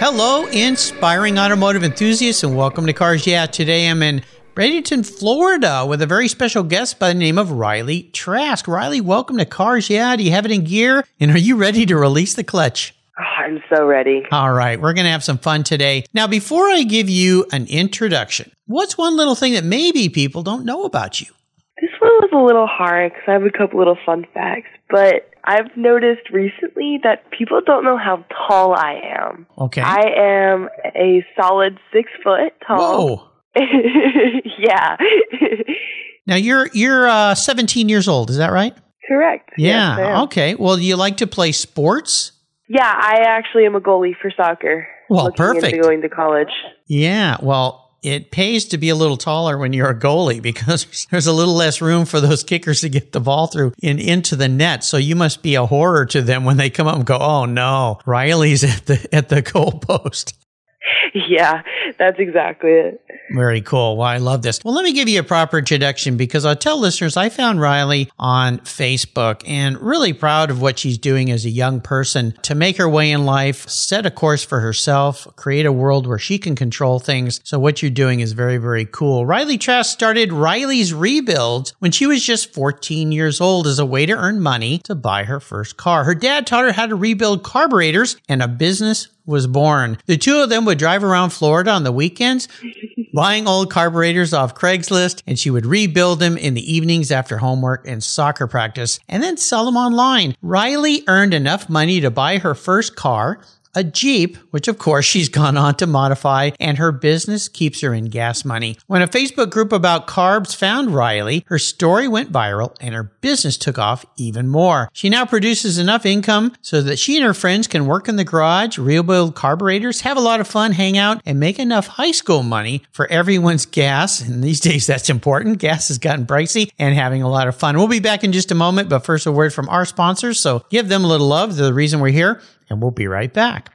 Hello, inspiring automotive enthusiasts, and welcome to Cars Yeah. Today I'm in Bradenton, Florida, with a very special guest by the name of Riley Trask. Riley, welcome to Cars Yeah. Do you have it in gear? And are you ready to release the clutch? Oh, I'm so ready. All right, we're going to have some fun today. Now, before I give you an introduction, what's one little thing that maybe people don't know about you? This one was a little hard because I have a couple little fun facts, but I've noticed recently that people don't know how tall I am. Okay. I am a solid six foot tall. Whoa. yeah. Now you're you're uh, 17 years old, is that right? Correct. Yeah. Yes, okay. Well, do you like to play sports? Yeah, I actually am a goalie for soccer. Well, looking into perfect. going to college. Yeah. Well, it pays to be a little taller when you're a goalie because there's a little less room for those kickers to get the ball through and into the net. So you must be a horror to them when they come up and go, "Oh no, Riley's at the at the goal post." Yeah, that's exactly it. Very cool. Well, I love this. Well, let me give you a proper introduction because I'll tell listeners I found Riley on Facebook and really proud of what she's doing as a young person to make her way in life, set a course for herself, create a world where she can control things. So what you're doing is very, very cool. Riley Trask started Riley's Rebuild when she was just 14 years old as a way to earn money to buy her first car. Her dad taught her how to rebuild carburetors and a business was born. The two of them would drive around Florida on the weekends, buying old carburetors off Craigslist, and she would rebuild them in the evenings after homework and soccer practice, and then sell them online. Riley earned enough money to buy her first car. A Jeep, which of course she's gone on to modify, and her business keeps her in gas money. When a Facebook group about carbs found Riley, her story went viral and her business took off even more. She now produces enough income so that she and her friends can work in the garage, rebuild carburetors, have a lot of fun, hang out, and make enough high school money for everyone's gas. And these days that's important. Gas has gotten pricey and having a lot of fun. We'll be back in just a moment, but first a word from our sponsors. So give them a little love. They're the reason we're here and we'll be right back.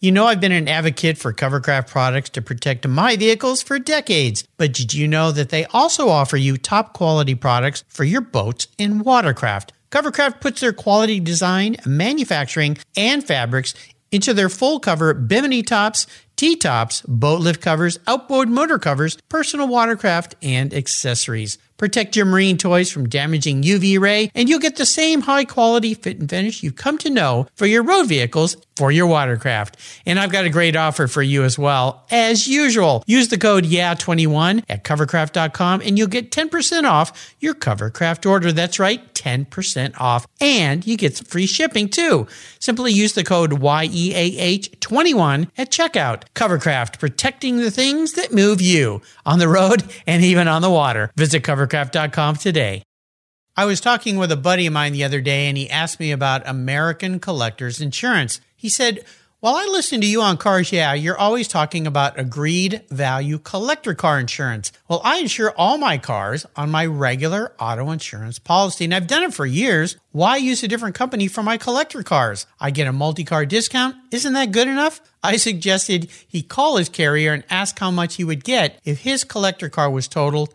You know, I've been an advocate for Covercraft products to protect my vehicles for decades, but did you know that they also offer you top quality products for your boats and watercraft? Covercraft puts their quality design, manufacturing, and fabrics into their full cover bimini tops, T tops, boat lift covers, outboard motor covers, personal watercraft, and accessories. Protect your marine toys from damaging UV ray, and you'll get the same high quality fit and finish you've come to know for your road vehicles for your watercraft. And I've got a great offer for you as well. As usual, use the code YEAH21 at covercraft.com and you'll get 10% off your Covercraft order. That's right, 10% off. And you get free shipping too. Simply use the code YEAH21 at checkout. Covercraft, protecting the things that move you on the road and even on the water. Visit covercraft.com today. I was talking with a buddy of mine the other day and he asked me about American Collectors Insurance. He said, While I listen to you on Cars Yeah, you're always talking about agreed value collector car insurance. Well, I insure all my cars on my regular auto insurance policy and I've done it for years. Why use a different company for my collector cars? I get a multi car discount. Isn't that good enough? I suggested he call his carrier and ask how much he would get if his collector car was totaled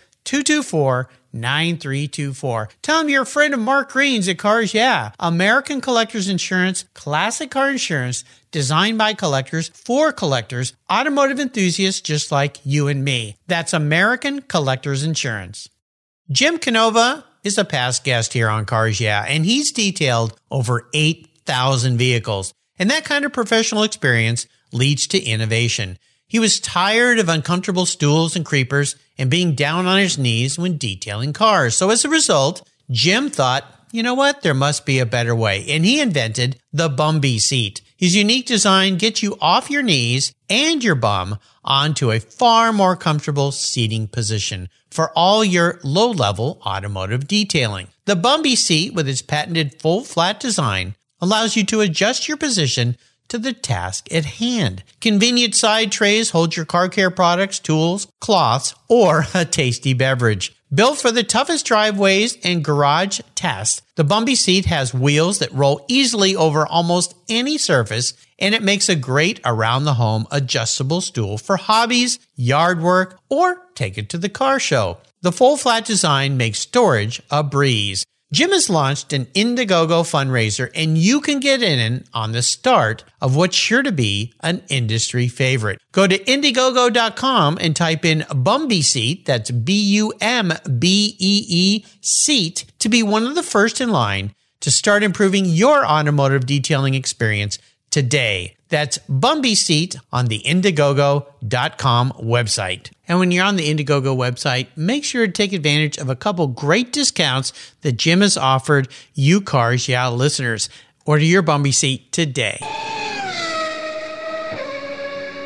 224 9324. Tell them you're a friend of Mark Greene's at Cars Yeah. American Collectors Insurance, classic car insurance designed by collectors for collectors, automotive enthusiasts just like you and me. That's American Collectors Insurance. Jim Canova is a past guest here on Cars Yeah, and he's detailed over 8,000 vehicles. And that kind of professional experience leads to innovation. He was tired of uncomfortable stools and creepers and being down on his knees when detailing cars. So as a result, Jim thought, you know what? There must be a better way. And he invented the Bumbee seat. His unique design gets you off your knees and your bum onto a far more comfortable seating position for all your low level automotive detailing. The Bumbee seat with its patented full flat design allows you to adjust your position to the task at hand. Convenient side trays hold your car care products, tools, cloths, or a tasty beverage. Built for the toughest driveways and garage tests, the Bumbee seat has wheels that roll easily over almost any surface, and it makes a great around the home adjustable stool for hobbies, yard work, or take it to the car show. The full flat design makes storage a breeze. Jim has launched an Indiegogo fundraiser and you can get in on the start of what's sure to be an industry favorite. Go to Indiegogo.com and type in Bumbee Seat, that's B-U-M-B-E-E seat, to be one of the first in line to start improving your automotive detailing experience today. That's Bumbee Seat on the Indiegogo.com website. And when you're on the Indiegogo website, make sure to take advantage of a couple great discounts that Jim has offered you Cars Yeah listeners. Order your Bumbee Seat today.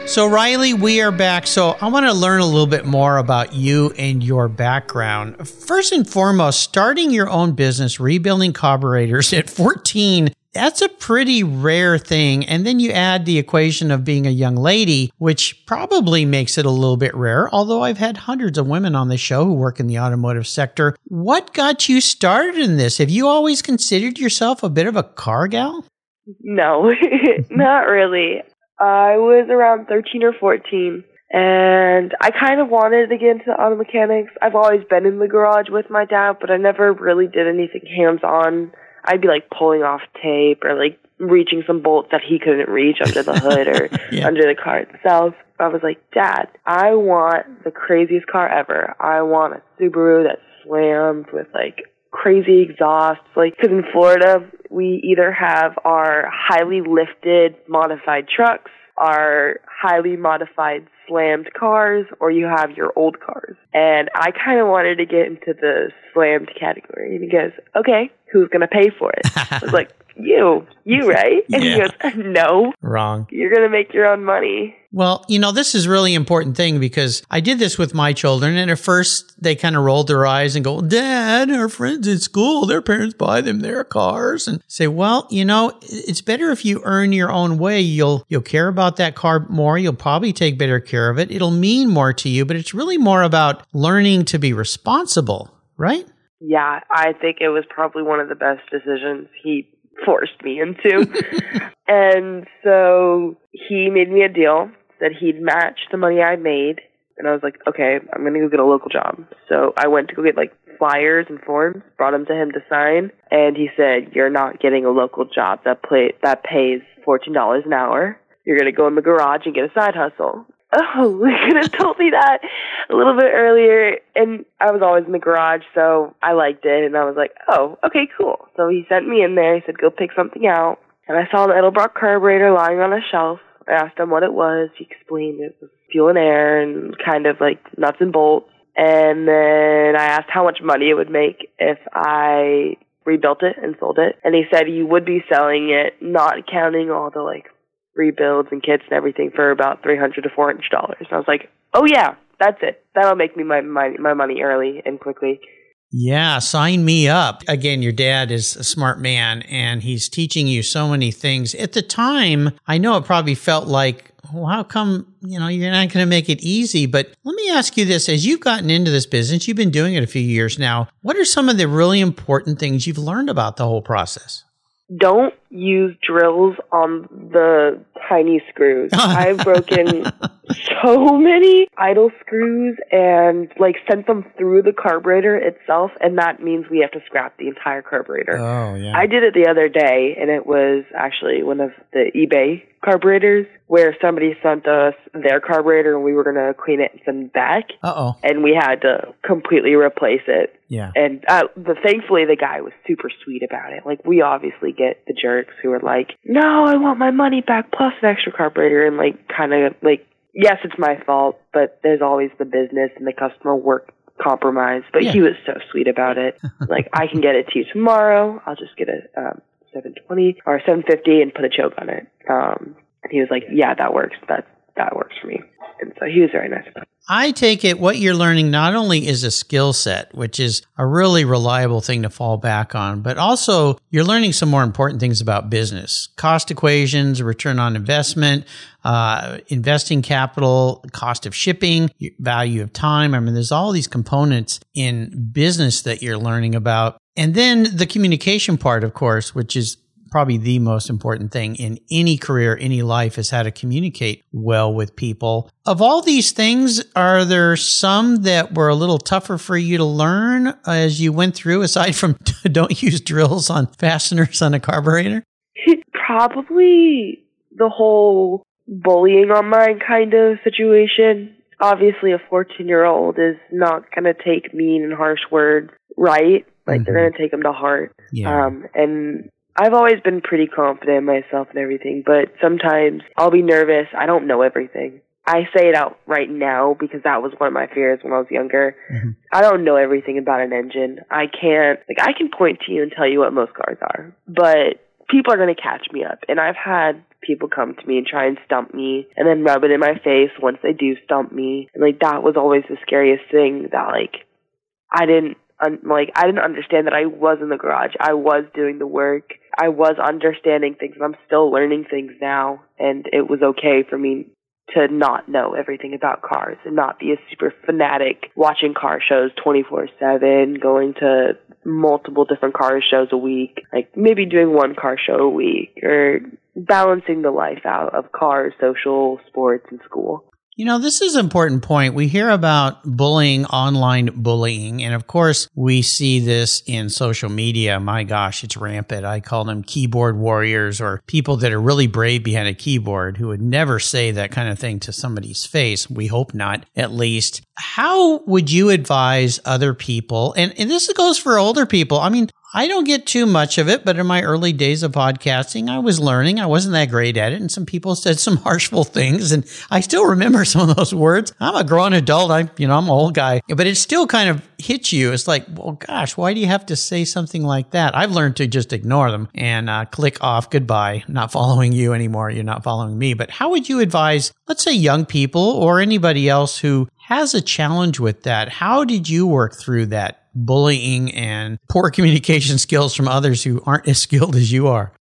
So, Riley, we are back. So, I want to learn a little bit more about you and your background. First and foremost, starting your own business, rebuilding carburetors at 14 that's a pretty rare thing. And then you add the equation of being a young lady, which probably makes it a little bit rare. Although I've had hundreds of women on the show who work in the automotive sector. What got you started in this? Have you always considered yourself a bit of a car gal? No, not really. I was around 13 or 14 and I kind of wanted to get into auto mechanics. I've always been in the garage with my dad, but I never really did anything hands on I'd be like pulling off tape or like reaching some bolts that he couldn't reach under the hood or yeah. under the car itself. I was like, Dad, I want the craziest car ever. I want a Subaru that slams with like crazy exhausts. Like, cause in Florida, we either have our highly lifted modified trucks, our highly modified slammed cars, or you have your old cars. And I kind of wanted to get into the slammed category. And he goes, okay, who's going to pay for it? I was like, you, you, right? And yeah. he goes, no. Wrong. You're going to make your own money. Well, you know, this is really important thing because I did this with my children and at first they kind of rolled their eyes and go, dad, our friends at school, their parents buy them their cars and say, well, you know, it's better if you earn your own way. You'll, you'll care about that car more. You'll probably take better care of it. It'll mean more to you, but it's really more about learning to be responsible, right? Yeah, I think it was probably one of the best decisions he forced me into. and so he made me a deal that he'd match the money I made. And I was like, okay, I'm going to go get a local job. So I went to go get like flyers and forms, brought them to him to sign. And he said, you're not getting a local job that play, that pays $14 an hour. You're going to go in the garage and get a side hustle oh, we could have told me that a little bit earlier. And I was always in the garage, so I liked it. And I was like, oh, okay, cool. So he sent me in there. He said, go pick something out. And I saw an Edelbrock carburetor lying on a shelf. I asked him what it was. He explained it was fuel and air and kind of like nuts and bolts. And then I asked how much money it would make if I rebuilt it and sold it. And he said you would be selling it, not counting all the like rebuilds and kits and everything for about three hundred to four hundred dollars. I was like, oh yeah, that's it. That'll make me my, my my money early and quickly. Yeah, sign me up. Again, your dad is a smart man and he's teaching you so many things. At the time, I know it probably felt like, well, how come, you know, you're not going to make it easy? But let me ask you this. As you've gotten into this business, you've been doing it a few years now. What are some of the really important things you've learned about the whole process? Don't use drills on the tiny screws. I've broken so many idle screws and like sent them through the carburetor itself, and that means we have to scrap the entire carburetor. Oh yeah. I did it the other day, and it was actually one of the eBay carburetors where somebody sent us their carburetor and we were going to clean it and send it back. Uh oh. And we had to completely replace it. Yeah. And uh, the, thankfully, the guy was super sweet about it. Like, we obviously get the jerks who are like, no, I want my money back plus an extra carburetor. And, like, kind of like, yes, it's my fault, but there's always the business and the customer work compromise. But Yeah. he was so sweet about it. like, I can get it to you tomorrow. I'll just get a um, 720 or 750 and put a choke on it. Um, and he was like, yeah, that works. That, that works for me. And so he was very nice about it. I take it what you're learning not only is a skill set, which is a really reliable thing to fall back on, but also you're learning some more important things about business, cost equations, return on investment, uh, investing capital, cost of shipping, value of time. I mean, there's all these components in business that you're learning about. And then the communication part, of course, which is probably the most important thing in any career, any life is how to communicate well with people. Of all these things, are there some that were a little tougher for you to learn as you went through, aside from don't use drills on fasteners on a carburetor? Probably the whole bullying online kind of situation. Obviously, a 14 year old is not going to take mean and harsh words right. Like, they're Mhm. going to take them to heart. Yeah. Um, and I've always been pretty confident in myself and everything, but sometimes I'll be nervous. I don't know everything. I say it out right now because that was one of my fears when I was younger. Mhm. I don't know everything about an engine. I can't, like, I can point to you and tell you what most cars are, but people are going to catch me up. And I've had people come to me and try and stump me and then rub it in my face once they do stump me. And, like, that was always the scariest thing that, like, I didn't, un- like, I didn't understand that I was in the garage. I was doing the work. I was understanding things. I'm still learning things now. And it was okay for me to not know everything about cars and not be a super fanatic watching car shows 24/7 going to multiple different car shows a week like maybe doing one car show a week or balancing the life out of cars social sports and school You know, this is an important point. We hear about bullying, online bullying, and of course, we see this in social media. My gosh, it's rampant. I call them keyboard warriors or people that are really brave behind a keyboard who would never say that kind of thing to somebody's face. We hope not, at least. How would you advise other people? And, and this goes for older people. I mean, I don't get too much of it, but in my early days of podcasting, I was learning. I wasn't that great at it. And some people said some harshful things. And I still remember some of those words. I'm a grown adult. I, you know, I'm an old guy, but it still kind of hits you. It's like, well, gosh, why do you have to say something like that? I've learned to just ignore them and uh, click off goodbye, not following you anymore. You're not following me. But how would you advise, let's say young people or anybody else who has a challenge with that? How did you work through that? Bullying and poor communication skills from others who aren't as skilled as you are.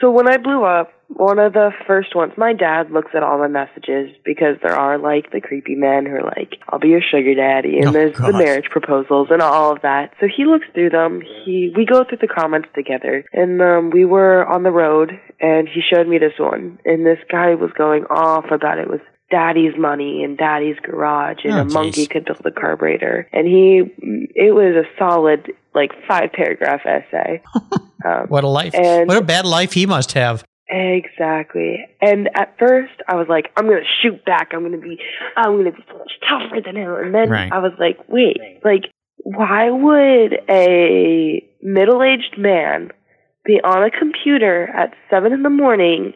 So when I blew up, one of the first ones, my dad looks at all my messages because there are like the creepy men who are like, I'll be your sugar daddy, and Oh, there's the marriage proposals and all of that. So he looks through them. He we go through the comments together, and um, we were on the road, and he showed me this one, and this guy was going off about it was daddy's money and daddy's garage and Oh, a monkey could build a carburetor and he it was a solid like five paragraph essay um, What a life. And- what a bad life he must have. Exactly. And at first, I was like, I'm gonna shoot back. I'm gonna be, I'm gonna be so much tougher than him. And then Right. I was like, wait, like, why would a middle-aged man be on a computer at seven in the morning,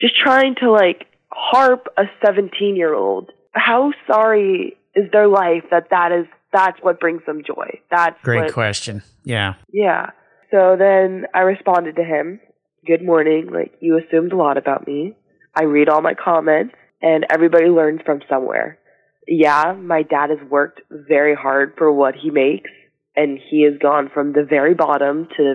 just trying to like harp a 17-year-old? How sorry is their life that that is that's what brings them joy? That's Great what, question. Yeah. yeah. So then I responded to him, Good morning. Like, you assumed a lot about me. I read all my comments, and everybody learns from somewhere. Yeah, my dad has worked very hard for what he makes, and he has gone from the very bottom to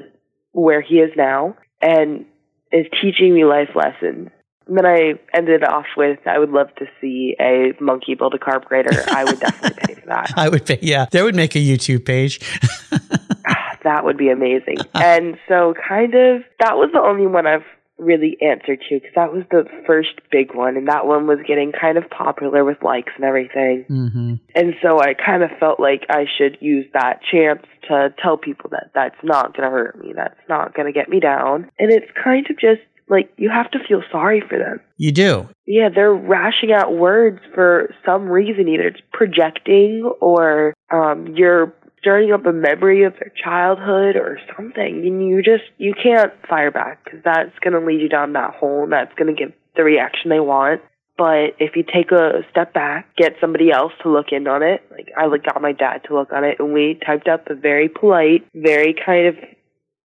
where he is now, and is teaching me life lessons. And then I ended off with, I would love to see a monkey build a carburetor. I would definitely pay for that. I would pay. Yeah. That would make a YouTube page. that would be amazing. and so kind of that was the only one I've really answered to because that was the first big one, and that one was getting kind of popular with likes and everything. Mm-hmm. And so I kind of felt like I should use that chance to tell people that that's not going to hurt me, that's not going to get me down. And it's kind of just like you have to feel sorry for them. You do. Yeah, they're rashing out words for some reason. Either it's projecting or um, you're stirring up a memory of their childhood or something. And you just, you can't fire back because that's going to lead you down that hole and that's going to give the reaction they want. But if you take a step back, get somebody else to look in on it, like I got my dad to look on it, and we typed up a very polite, very kind of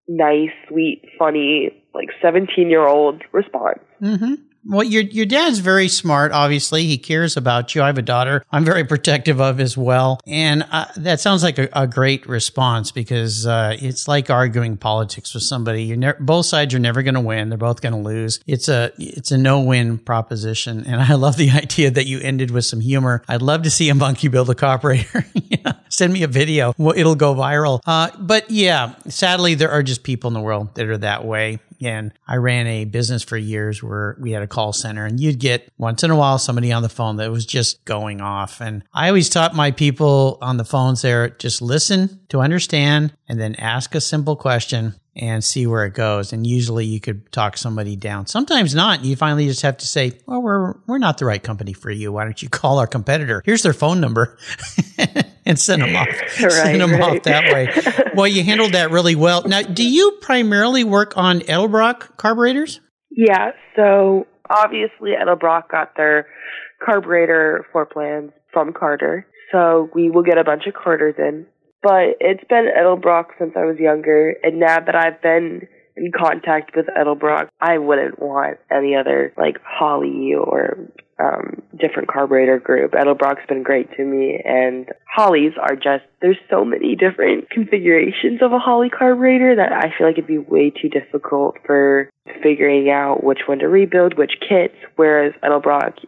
nice, sweet, funny, like 17 year old response. Mm-hmm. Well, your your dad's very smart. Obviously, he cares about you. I have a daughter. I'm very protective of as well, and uh, that sounds like a, a great response because uh, it's like arguing politics with somebody. You ne- both sides are never going to win. They're both going to lose. It's a it's a no win proposition, and I love the idea that you ended with some humor. I'd love to see a monkey build a carburetor. yeah. Send me a video. Well, it'll go viral. Uh, but yeah, sadly, there are just people in the world that are that way. And I ran a business for years where we had a call center and you'd get once in a while somebody on the phone that was just going off. And I always taught my people on the phones there, just listen to understand and then ask a simple question and see where it goes. And usually you could talk somebody down. Sometimes not. You finally just have to say, well, we're, we're not the right company for you. Why don't you call our competitor? Here's their phone number and send them off, Right, send them right. off that way. Well, you handled that really well. Now, do you primarily work on Edelbrock carburetors? Yeah, so obviously Edelbrock got their carburetor floor plans from Carter. So we will get a bunch of Carters in. But it's been Edelbrock since I was younger, and now that I've been in contact with Edelbrock, I wouldn't want any other like Holley or um, different carburetor group. Edelbrock's been great to me, and Holleys are just there's so many different configurations of a Holley carburetor that I feel like it'd be way too difficult for figuring out which one to rebuild, which kits. Whereas Edelbrock,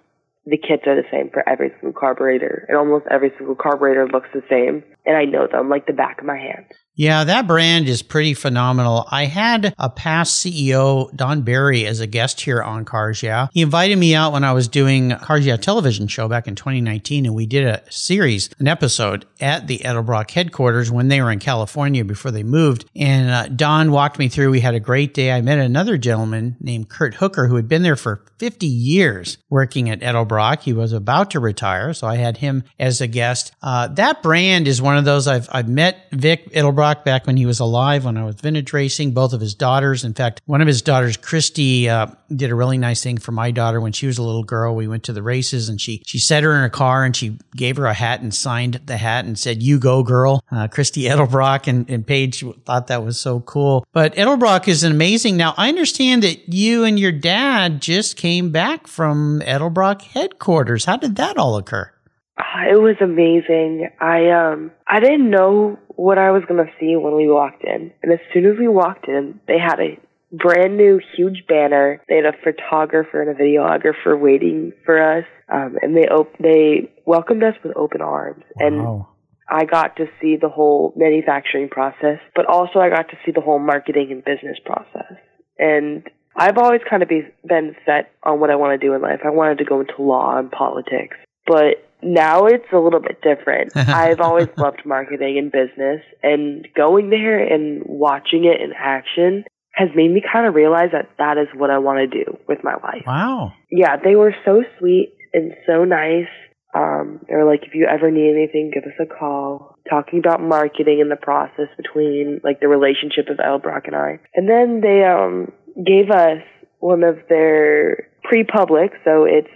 the kits are the same for every single carburetor, and almost every single carburetor looks the same, and I know them like the back of my hand. Yeah, that brand is pretty phenomenal. I had a past CEO, Don Barry, as a guest here on Cars Yeah. He invited me out when I was doing Cars Yeah television show back in 2019, and we did a series, an episode at the Edelbrock headquarters when they were in California before they moved. And uh, Don walked me through. We had a great day. I met another gentleman named Kurt Hooker who had been there for 50 years working at Edelbrock. He was about to retire, so I had him as a guest. Uh, that brand is one of those I've, I've met Vic Edelbrock back when he was alive, when I was vintage racing, both of his daughters. In fact, one of his daughters, Christy, uh, did a really nice thing for my daughter when she was a little girl. We went to the races and she, she set her in a car and she gave her a hat and signed the hat and said, you go girl, uh, Christy Edelbrock and, and Paige thought that was so cool. But Edelbrock is amazing. Now I understand that you and your dad just came back from Edelbrock headquarters. How did that all occur? Ah, It was amazing. I um I didn't know what I was gonna see when we walked in, and as soon as we walked in, they had a brand new huge banner. They had a photographer and a videographer waiting for us, um, and they op- they welcomed us with open arms. And I got to see the whole manufacturing process, but also I got to see the whole marketing and business process. And I've always kind of be, been set on what I want to do in life. I wanted to go into law and politics, but now it's a little bit different. I've always loved marketing and business, and going there and watching it in action has made me kind of realize that that is what I want to do with my life Wow. yeah, they were so sweet and so nice. Um, they were like, if you ever need anything, give us a call. Talking about marketing and the process between like the relationship of Edelbrock and I. And then they um gave us one of their pre-public, so it's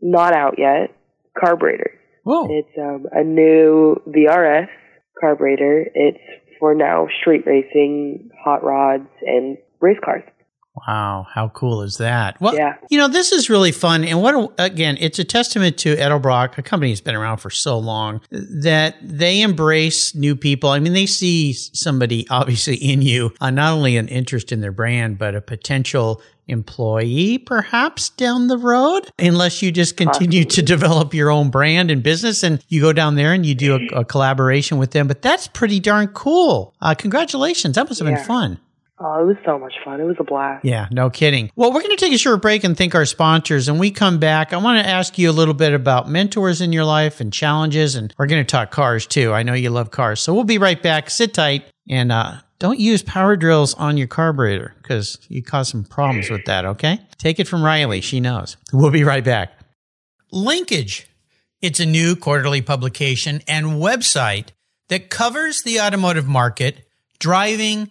not out yet, carburetors. Whoa. It's um, a new VRS carburetor. It's for now street racing, hot rods, and race cars. Wow, how cool is that? Well, Yeah. you know, this is really fun. And what, again, it's a testament to Edelbrock, a company that's been around for so long, that they embrace new people. I mean, they see somebody obviously in you, uh, not only an interest in their brand, but a potential employee perhaps down the road, unless you just continue to develop your own brand and business and you go down there and you do a, a collaboration with them. But that's pretty darn cool. Uh, congratulations. That must have been fun. Oh, it was so much fun. It was a blast. Yeah, no kidding. Well, we're going to take a short break and thank our sponsors. And we come back. I want to ask you a little bit about mentors in your life and challenges. And we're going to talk cars too. I know you love cars. So we'll be right back. Sit tight and uh, don't use power drills on your carburetor because you cause some problems with that. Okay. Take it from Riley. She knows. We'll be right back. Linkage. It's a new quarterly publication and website that covers the automotive market, driving,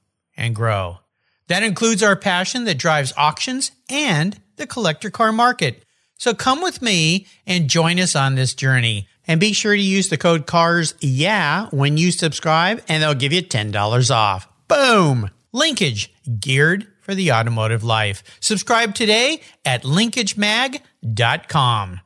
and grow. That includes our passion that drives auctions and the collector car market. So come with me and join us on this journey. And be sure to use the code CARS yeah when you subscribe and they'll give you $10 off. Boom! Linkage, geared for the automotive life. Subscribe today at linkagemag.com.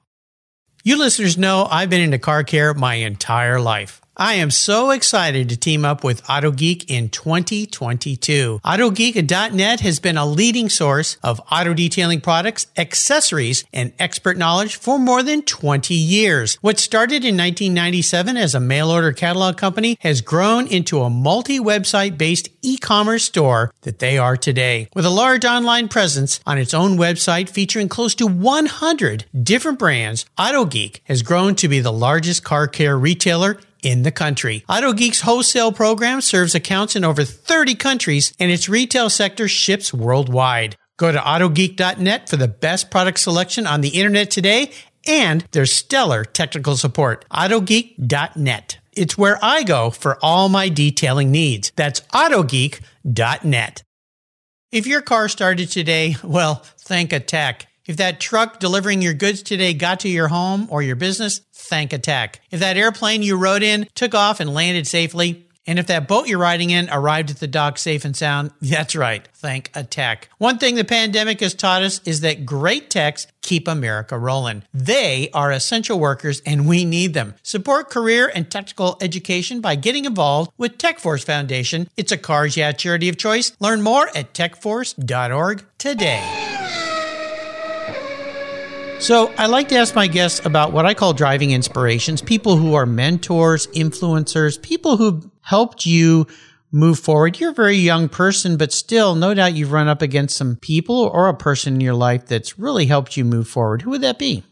You listeners know I've been into car care my entire life. I am so excited to team up with AutoGeek in 2022. AutoGeek.net has been a leading source of auto detailing products, accessories, and expert knowledge for more than 20 years. What started in 1997 as a mail order catalog company has grown into a multi-website based e-commerce store that they are today. With a large online presence on its own website featuring close to 100 different brands, AutoGeek has grown to be the largest car care retailer in the country. AutoGeek's wholesale program serves accounts in over 30 countries and its retail sector ships worldwide. Go to autogeek.net for the best product selection on the internet today and their stellar technical support. autogeek.net. It's where I go for all my detailing needs. That's autogeek.net. If your car started today, well, thank a tech. If that truck delivering your goods today got to your home or your business, thank a tech. If that airplane you rode in took off and landed safely, and if that boat you're riding in arrived at the dock safe and sound, that's right, thank a tech. One thing the pandemic has taught us is that great techs keep America rolling. They are essential workers and we need them. Support career and technical education by getting involved with TechForce Foundation. It's a Cars Yeah charity of choice. Learn more at techforce.org today. So, I like to ask my guests about what I call driving inspirations people who are mentors, influencers, people who helped you move forward. You're a very young person, but still, no doubt you've run up against some people or a person in your life that's really helped you move forward. Who would that be?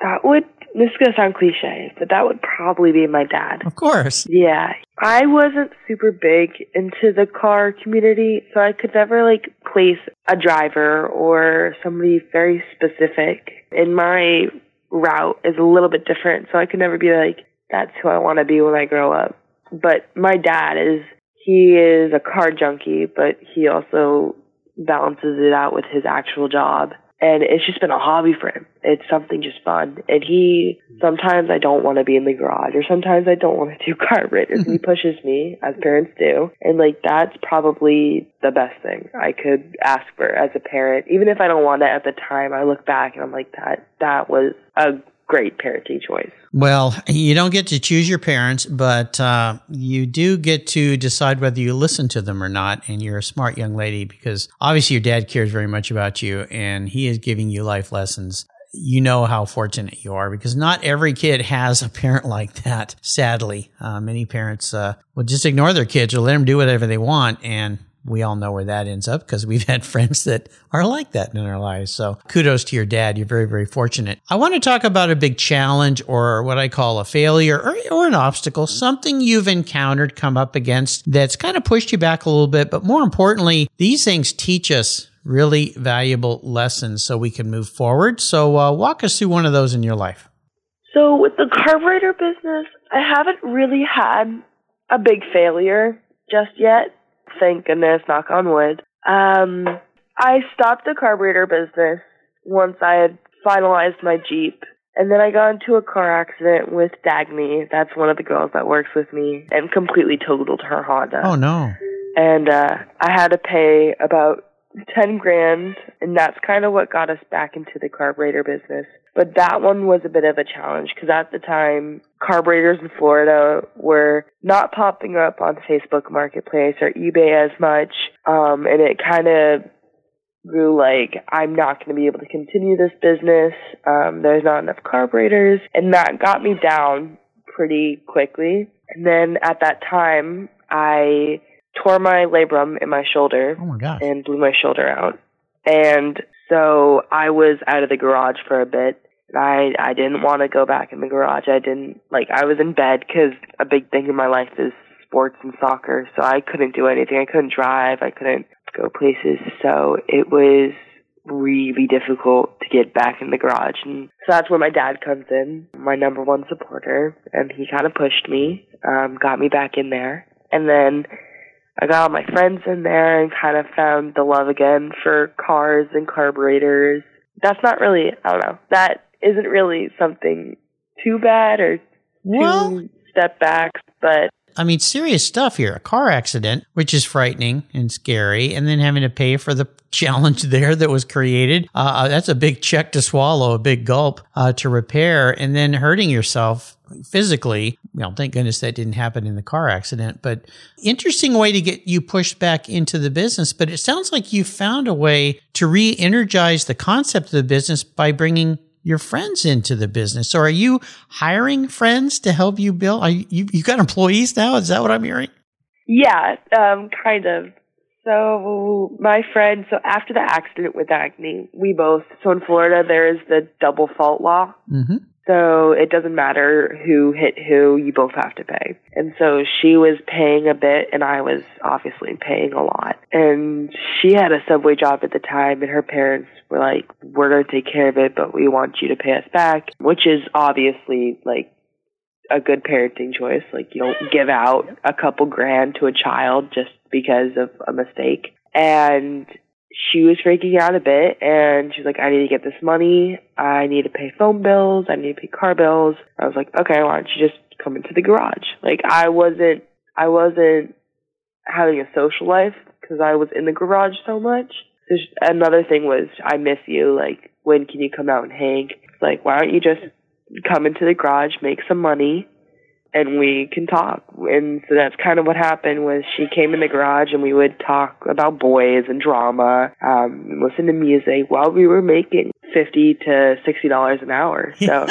That would, this is going to sound cliche, but that would probably be my dad. Of course. Yeah. I wasn't super big into the car community, so I could never like place a driver or somebody very specific. And my route is a little bit different, so I could never be like, that's who I want to be when I grow up. But my dad is, he is a car junkie, but he also balances it out with his actual job and it's just been a hobby for him. It's something just fun. And he sometimes I don't want to be in the garage, or sometimes I don't want to do carburetors. he pushes me, as parents do, and like that's probably the best thing I could ask for as a parent. Even if I don't want it at the time, I look back and I'm like that. That was a great parenting choice. Well, you don't get to choose your parents, but uh, you do get to decide whether you listen to them or not. And you're a smart young lady because obviously your dad cares very much about you and he is giving you life lessons. You know how fortunate you are because not every kid has a parent like that. Sadly, uh, many parents uh, will just ignore their kids or let them do whatever they want. And we all know where that ends up because we've had friends that are like that in our lives. So kudos to your dad. You're very, very fortunate. I want to talk about a big challenge or what I call a failure or, or an obstacle, something you've encountered, come up against that's kind of pushed you back a little bit. But more importantly, these things teach us really valuable lessons so we can move forward. So uh, walk us through one of those in your life. So with the carburetor business, I haven't really had a big failure just yet thank goodness, knock on wood. Um, I stopped the carburetor business once I had finalized my Jeep. And then I got into a car accident with Dagny. That's one of the girls that works with me and completely totaled her Honda. Oh, no. and uh, I had to pay about ten grand, and that's kind of what got us back into the carburetor business. But that one was a bit of a challenge because at the time, carburetors in Florida were not popping up on Facebook Marketplace or eBay as much, um, and it kind of grew like I'm not going to be able to continue this business. Um, there's not enough carburetors, and that got me down pretty quickly. And then at that time, I tore my labrum in my shoulder Oh my and blew my shoulder out. And so I was out of the garage for a bit. I I didn't want to go back in the garage. I didn't like I was in bed cuz a big thing in my life is sports and soccer. So I couldn't do anything. I couldn't drive. I couldn't go places. So it was really difficult to get back in the garage and so that's where my dad comes in my number one supporter and he kind of pushed me um got me back in there and then I got all my friends in there and kind of found the love again for cars and carburetors. That's not really, I don't know, that isn't really something too bad or two step backs, but I mean, serious stuff here. A car accident, which is frightening and scary, and then having to pay for the challenge there that was created. Uh, that's a big check to swallow, a big gulp uh, to repair, and then hurting yourself physically. Well, thank goodness that didn't happen in the car accident, but interesting way to get you pushed back into the business. But it sounds like you found a way to re energize the concept of the business by bringing your friends into the business. So are you hiring friends to help you build? Are you, you, you got employees now? Is that what I'm hearing? yeah, um, kind of. So my friend, so after the accident with Dagny, we both, so in Florida there is the double fault law. Mm-hmm. So it doesn't matter who hit who, you both have to pay. And so she was paying a bit and I was obviously paying a lot. And she had a subway job at the time and her parents were like, we're going to take care of it, but we want you to pay us back, which is obviously like a good parenting choice. Like you don't give out a couple grand to a child just because of a mistake. And she was freaking out a bit and she's like, I need to get this money. I need to pay phone bills. I need to pay car bills. I was like, okay, why don't you just come into the garage? Like I wasn't, I wasn't having a social life because I was in the garage so much. Another thing was, I miss you. Like, when can you come out and hang? Like, why don't you just come into the garage, make some money, and we can talk. And so that's kind of what happened was she came in the garage and we would talk about boys and drama, um, listen to music while we were making fifty to sixty dollars an hour. So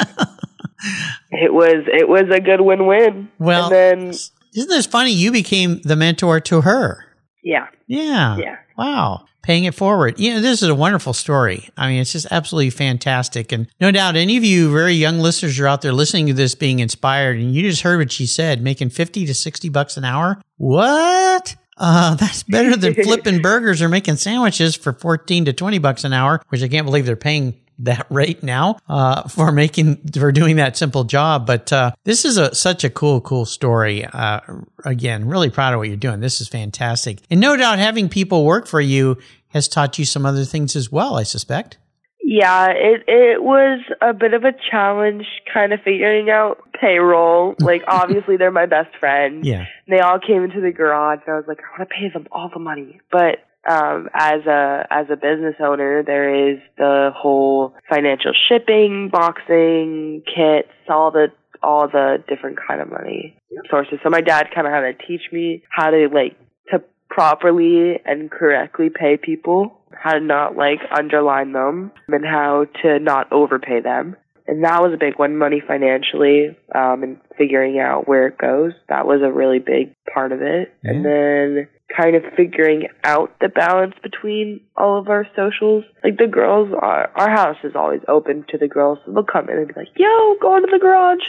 it was it was a good win win. Well, and then isn't this funny? You became the mentor to her. Yeah, Yeah. yeah. Wow. Paying it forward. You know, this is a wonderful story. I mean, it's just absolutely fantastic. And no doubt any of you very young listeners are out there listening to this being inspired and you just heard what she said, making 50 to 60 bucks an hour. What? Uh, that's better than flipping burgers or making sandwiches for 14 to 20 bucks an hour, which I can't believe they're paying that rate now uh, for making for doing that simple job. But uh, this is a such a cool, cool story. Uh, again, really proud of what you're doing. This is fantastic, and no doubt having people work for you has taught you some other things as well. I suspect. Yeah, it it was a bit of a challenge kind of figuring out payroll. Like obviously they're my best friend. Yeah. And They all came into the garage and I was like, I want to pay them all the money. But um as a as a business owner there is the whole financial shipping, boxing, kits, all the all the different kind of money sources. So my dad kind of had to teach me how to like to properly and correctly pay people, how to not like underline them, and how to not overpay them. And that was a big one, money financially, um, and figuring out where it goes. That was a really big part of it. And then kind of figuring out the balance between all of our socials. Like the girls, our, our house is always open to the girls, so they'll come in and be like, "Yo, go into the garage."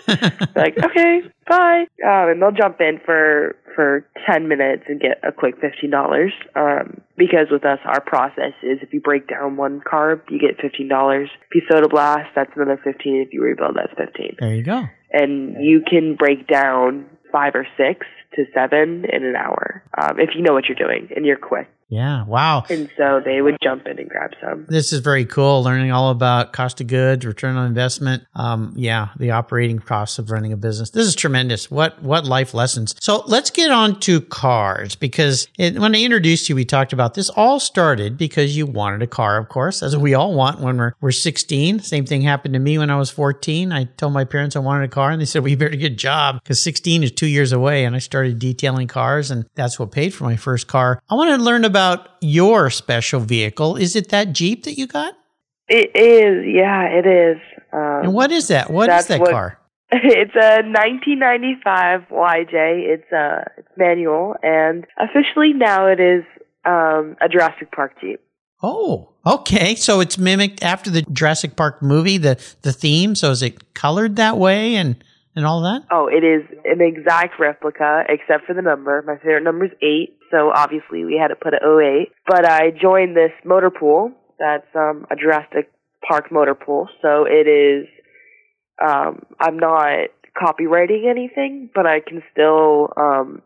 like, okay, bye. Um, and they'll jump in for for ten minutes and get a quick fifteen dollars. Um, because with us, our process is if you break down one carb, you get fifteen dollars. If you soda blast, that's another fifteen. If you rebuild, that's fifteen There you go. and you can break down five or six to seven in an hour um, if you know what you're doing and you're quick. Yeah. Wow. And so they would jump in and grab some. This is very cool. Learning all about cost of goods, return on investment. Um, yeah, the operating costs of running a business. This is tremendous. What what life lessons. So let's get on to cars because it, when I introduced you, we talked about this. All started because you wanted a car, of course, as we all want when we're we're 16. Same thing happened to me when I was 14. I told my parents I wanted a car, and they said, "Well, you better get a job because 16 is two years away." And I started detailing cars, and that's what paid for my first car. I want to learn about about your special vehicle. Is it that Jeep that you got? It is, yeah, it is. Um, and what is that? What is that what, car? It's a 1995 YJ. It's a uh, it's manual, and officially now it is um, a Jurassic Park Jeep. Oh, okay. So it's mimicked after the Jurassic Park movie, the the theme. So is it colored that way and and all that? Oh, it is an exact replica, except for the number. My favorite number is eight so obviously we had to put an 08. But I joined this motor pool that's um, a Jurassic Park motor pool, so it is. Um, I'm not copywriting anything, but I can still um,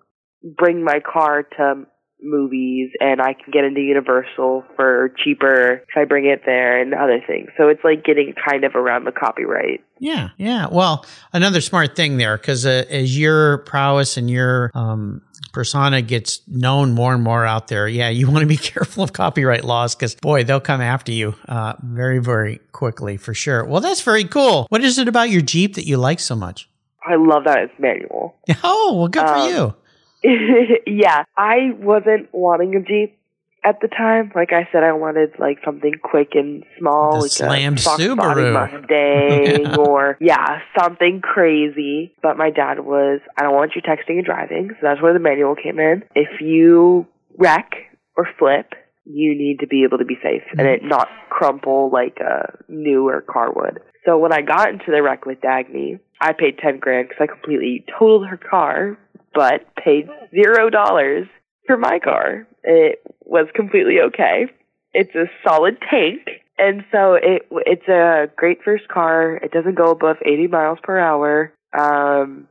bring my car to movies and I can get into Universal for cheaper if I bring it there and other things. So it's like getting kind of around the copyright. Yeah, yeah. Well, another smart thing there because uh, as your prowess and your um, persona gets known more and more out there, yeah, you want to be careful of copyright laws because boy, they'll come after you uh, very, very quickly for sure. Well, that's very cool. What is it about your Jeep that you like so much? I love that it's manual. Oh, well, good um, for you. yeah, I wasn't wanting a Jeep at the time. Like I said, I wanted like something quick and small, the like slammed a Fox Subaru Mustang, yeah. or yeah, something crazy. But my dad was, I don't want you texting and driving, so that's where the manual came in. If you wreck or flip, you need to be able to be safe mm-hmm. and it not crumple like a newer car would. So when I got into the wreck with Dagny, I paid ten grand because I completely totaled her car but paid zero dollars for my car. It was completely okay. It's a solid tank, and so it it's a great first car. It doesn't go above 80 miles per hour. Um,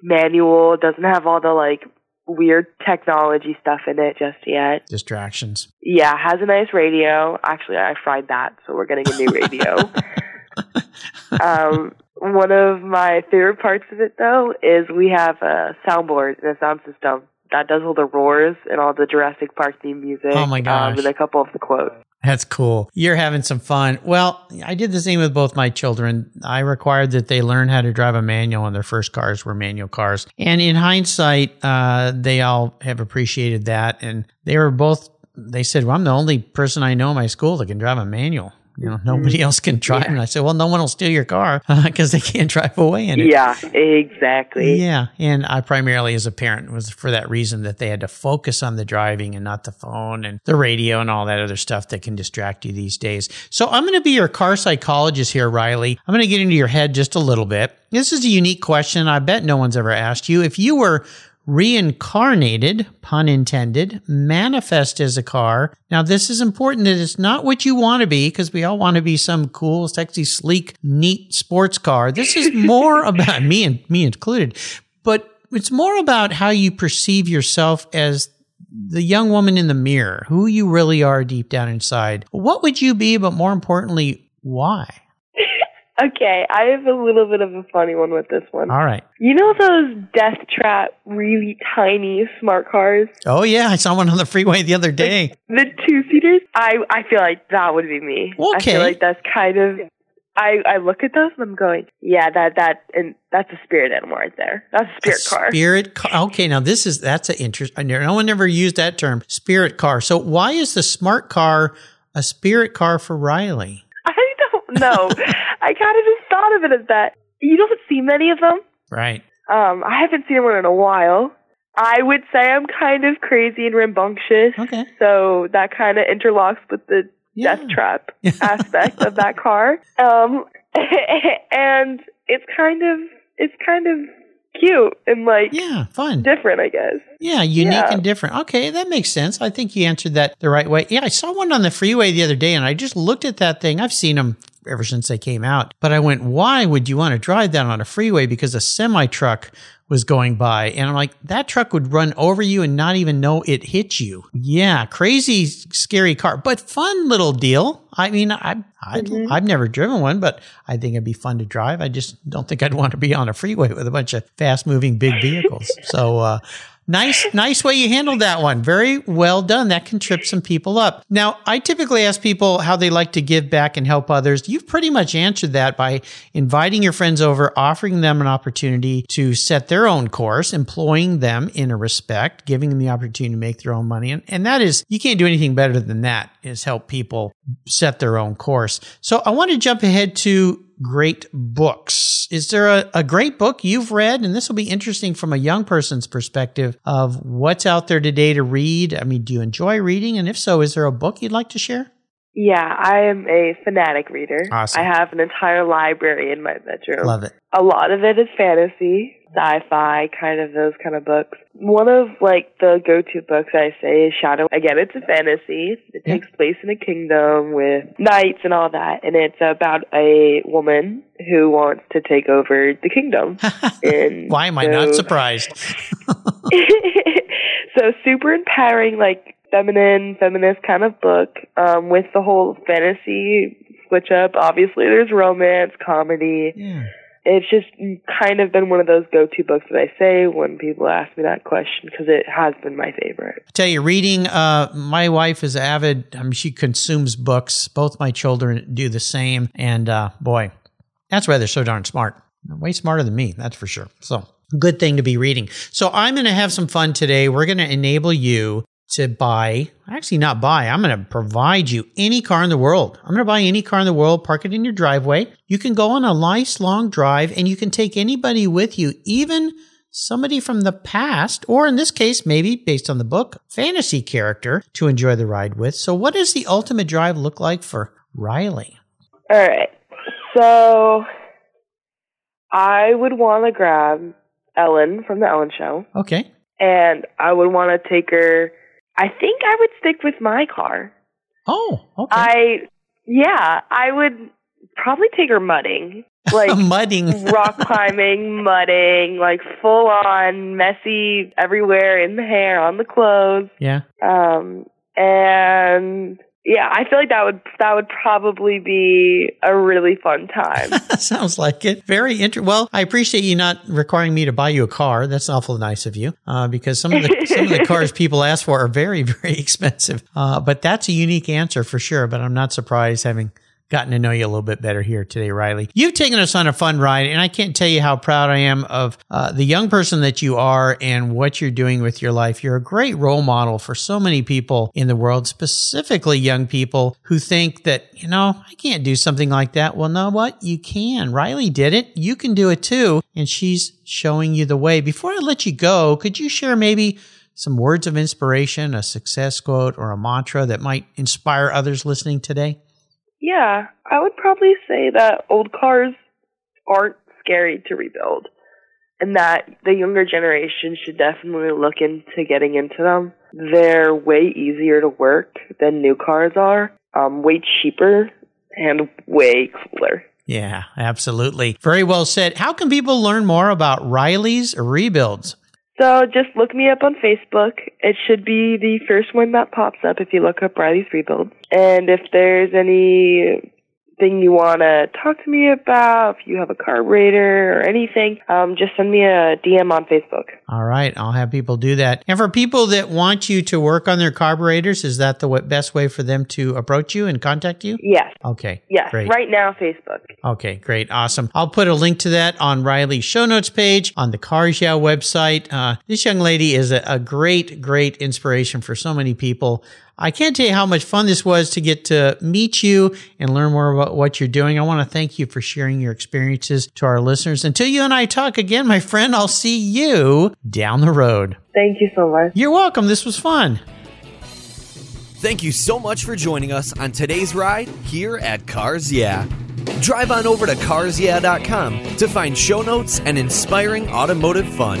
manual doesn't have all the like weird technology stuff in it just yet. Distractions. Yeah, has a nice radio. Actually, I fried that, so we're getting a new radio. um, one of my favorite parts of it, though, is we have a soundboard and a sound system that does all the roars and all the Jurassic Park theme music. Oh my gosh! Um, and a couple of the quotes. That's cool. You're having some fun. Well, I did the same with both my children. I required that they learn how to drive a manual, and their first cars were manual cars. And in hindsight, uh, they all have appreciated that. And they were both, they said, Well, I'm the only person I know in my school that can drive a manual. You know, hmm. nobody else can drive. Yeah. And I said, well, no one will steal your car because they can't drive away in it. Yeah, exactly. Yeah. And I primarily, as a parent, was for that reason that they had to focus on the driving and not the phone and the radio and all that other stuff that can distract you these days. So I'm going to be your car psychologist here, Riley. I'm going to get into your head just a little bit. This is a unique question. I bet no one's ever asked you. If you were reincarnated, pun intended, manifest as a car. Now, this is important that it's not what you want to be because we all want to be some cool, sexy, sleek, neat sports car. This is more about me and me included, but it's more about how you perceive yourself as the young woman in the mirror, who you really are deep down inside. What would you be, but more importantly, why? Okay, I have a little bit of a funny one with this one. All right. You know those death trap, really tiny smart cars? Oh yeah, I saw one on the freeway the other day. The, the two seaters. I I feel like that would be me. Okay. I feel like that's kind of. I I look at those and I'm going, yeah, that that and that's a spirit animal right there. That's a spirit a car. Spirit car. Okay, now this is that's an interest. No one ever used that term, spirit car. So why is the smart car a spirit car for Riley? Don't know. I kind of just thought of it as that. You don't see many of them. Right. Um, I haven't seen one in a while. I would say I'm kind of crazy and rambunctious. Okay. So that kind of interlocks with the yeah. death trap aspect of that car. Um, and it's kind of it's kind of cute and like yeah, fun, different, I guess. Yeah, unique yeah. and different. Okay, that makes sense. I think you answered that the right way. Yeah, I saw one on the freeway the other day, and I just looked at that thing. I've seen them ever since they came out. But I went, why would you want to drive that on a freeway? Because a semi truck was going by. And I'm like, that truck would run over you and not even know it hit you. Yeah, crazy, scary car, but fun little deal. I mean, I, I, mm-hmm. I've never driven one, but I think it'd be fun to drive. I just don't think I'd want to be on a freeway with a bunch of fast moving big vehicles. so, uh, Nice, nice way you handled that one. Very well done. That can trip some people up. Now, I typically ask people how they like to give back and help others. You've pretty much answered that by inviting your friends over, offering them an opportunity to set their own course, employing them in a respect, giving them the opportunity to make their own money. And, and that is, you can't do anything better than that is help people set their own course. So I want to jump ahead to great books. Is there a, a great book you've read? And this will be interesting from a young person's perspective of what's out there today to read. I mean, do you enjoy reading? And if so, is there a book you'd like to share? Yeah, I am a fanatic reader. Awesome. I have an entire library in my bedroom. Love it. A lot of it is fantasy, sci-fi, kind of those kind of books. One of like the go-to books I say is Shadow. Again, it's a fantasy. It yeah. takes place in a kingdom with knights and all that, and it's about a woman who wants to take over the kingdom. and Why am I not surprised? so super empowering, like feminine, feminist kind of book um, with the whole fantasy switch up. Obviously, there's romance, comedy. Yeah. It's just kind of been one of those go-to books that I say when people ask me that question because it has been my favorite. I tell you, reading. Uh, my wife is avid. I mean, she consumes books. Both my children do the same, and uh, boy, that's why they're so darn smart. Way smarter than me, that's for sure. So good thing to be reading. So I'm going to have some fun today. We're going to enable you to buy, actually not buy, I'm going to provide you any car in the world. I'm going to buy any car in the world, park it in your driveway. You can go on a nice long drive and you can take anybody with you, even somebody from the past, or in this case, maybe based on the book, fantasy character to enjoy the ride with. So what does the ultimate drive look like for Riley? All right. So I would want to grab Ellen from the Ellen show. Okay. And I would want to take her I think I would stick with my car. Oh, okay. I yeah, I would probably take her mudding. Like mudding, rock climbing, mudding, like full on messy everywhere in the hair, on the clothes. Yeah. Um and yeah, I feel like that would that would probably be a really fun time. Sounds like it. Very interesting. Well, I appreciate you not requiring me to buy you a car. That's awful nice of you, uh, because some of the some of the cars people ask for are very very expensive. Uh, but that's a unique answer for sure. But I'm not surprised having gotten to know you a little bit better here today, Riley. You've taken us on a fun ride, and I can't tell you how proud I am of uh, the young person that you are and what you're doing with your life. You're a great role model for so many people in the world, specifically young people who think that, you know, I can't do something like that. Well, know what? You can. Riley did it. You can do it too. And she's showing you the way. Before I let you go, could you share maybe some words of inspiration, a success quote, or a mantra that might inspire others listening today? Yeah, I would probably say that old cars aren't scary to rebuild and that the younger generation should definitely look into getting into them. They're way easier to work than new cars are, um, way cheaper, and way cooler. Yeah, absolutely. Very well said. How can people learn more about Riley's rebuilds? So just look me up on Facebook. It should be the first one that pops up if you look up Riley's Rebuild. And if there's any thing you want to talk to me about, if you have a carburetor or anything, um, just send me a DM on Facebook. All right. I'll have people do that. And for people that want you to work on their carburetors, is that the best way for them to approach you and contact you? Yes. Okay. Yes. Great. Right now, Facebook. Okay. Great. Awesome. I'll put a link to that on Riley's show notes page on the Cars Yeah website. Uh, this young lady is a, a great, great inspiration for so many people. I can't tell you how much fun this was to get to meet you and learn more about what you're doing. I want to thank you for sharing your experiences to our listeners. Until you and I talk again, my friend, I'll see you down the road. Thank you so much. You're welcome. This was fun. Thank you so much for joining us on today's ride here at Cars Yeah. Drive on over to carsyeah.com to find show notes and inspiring automotive fun.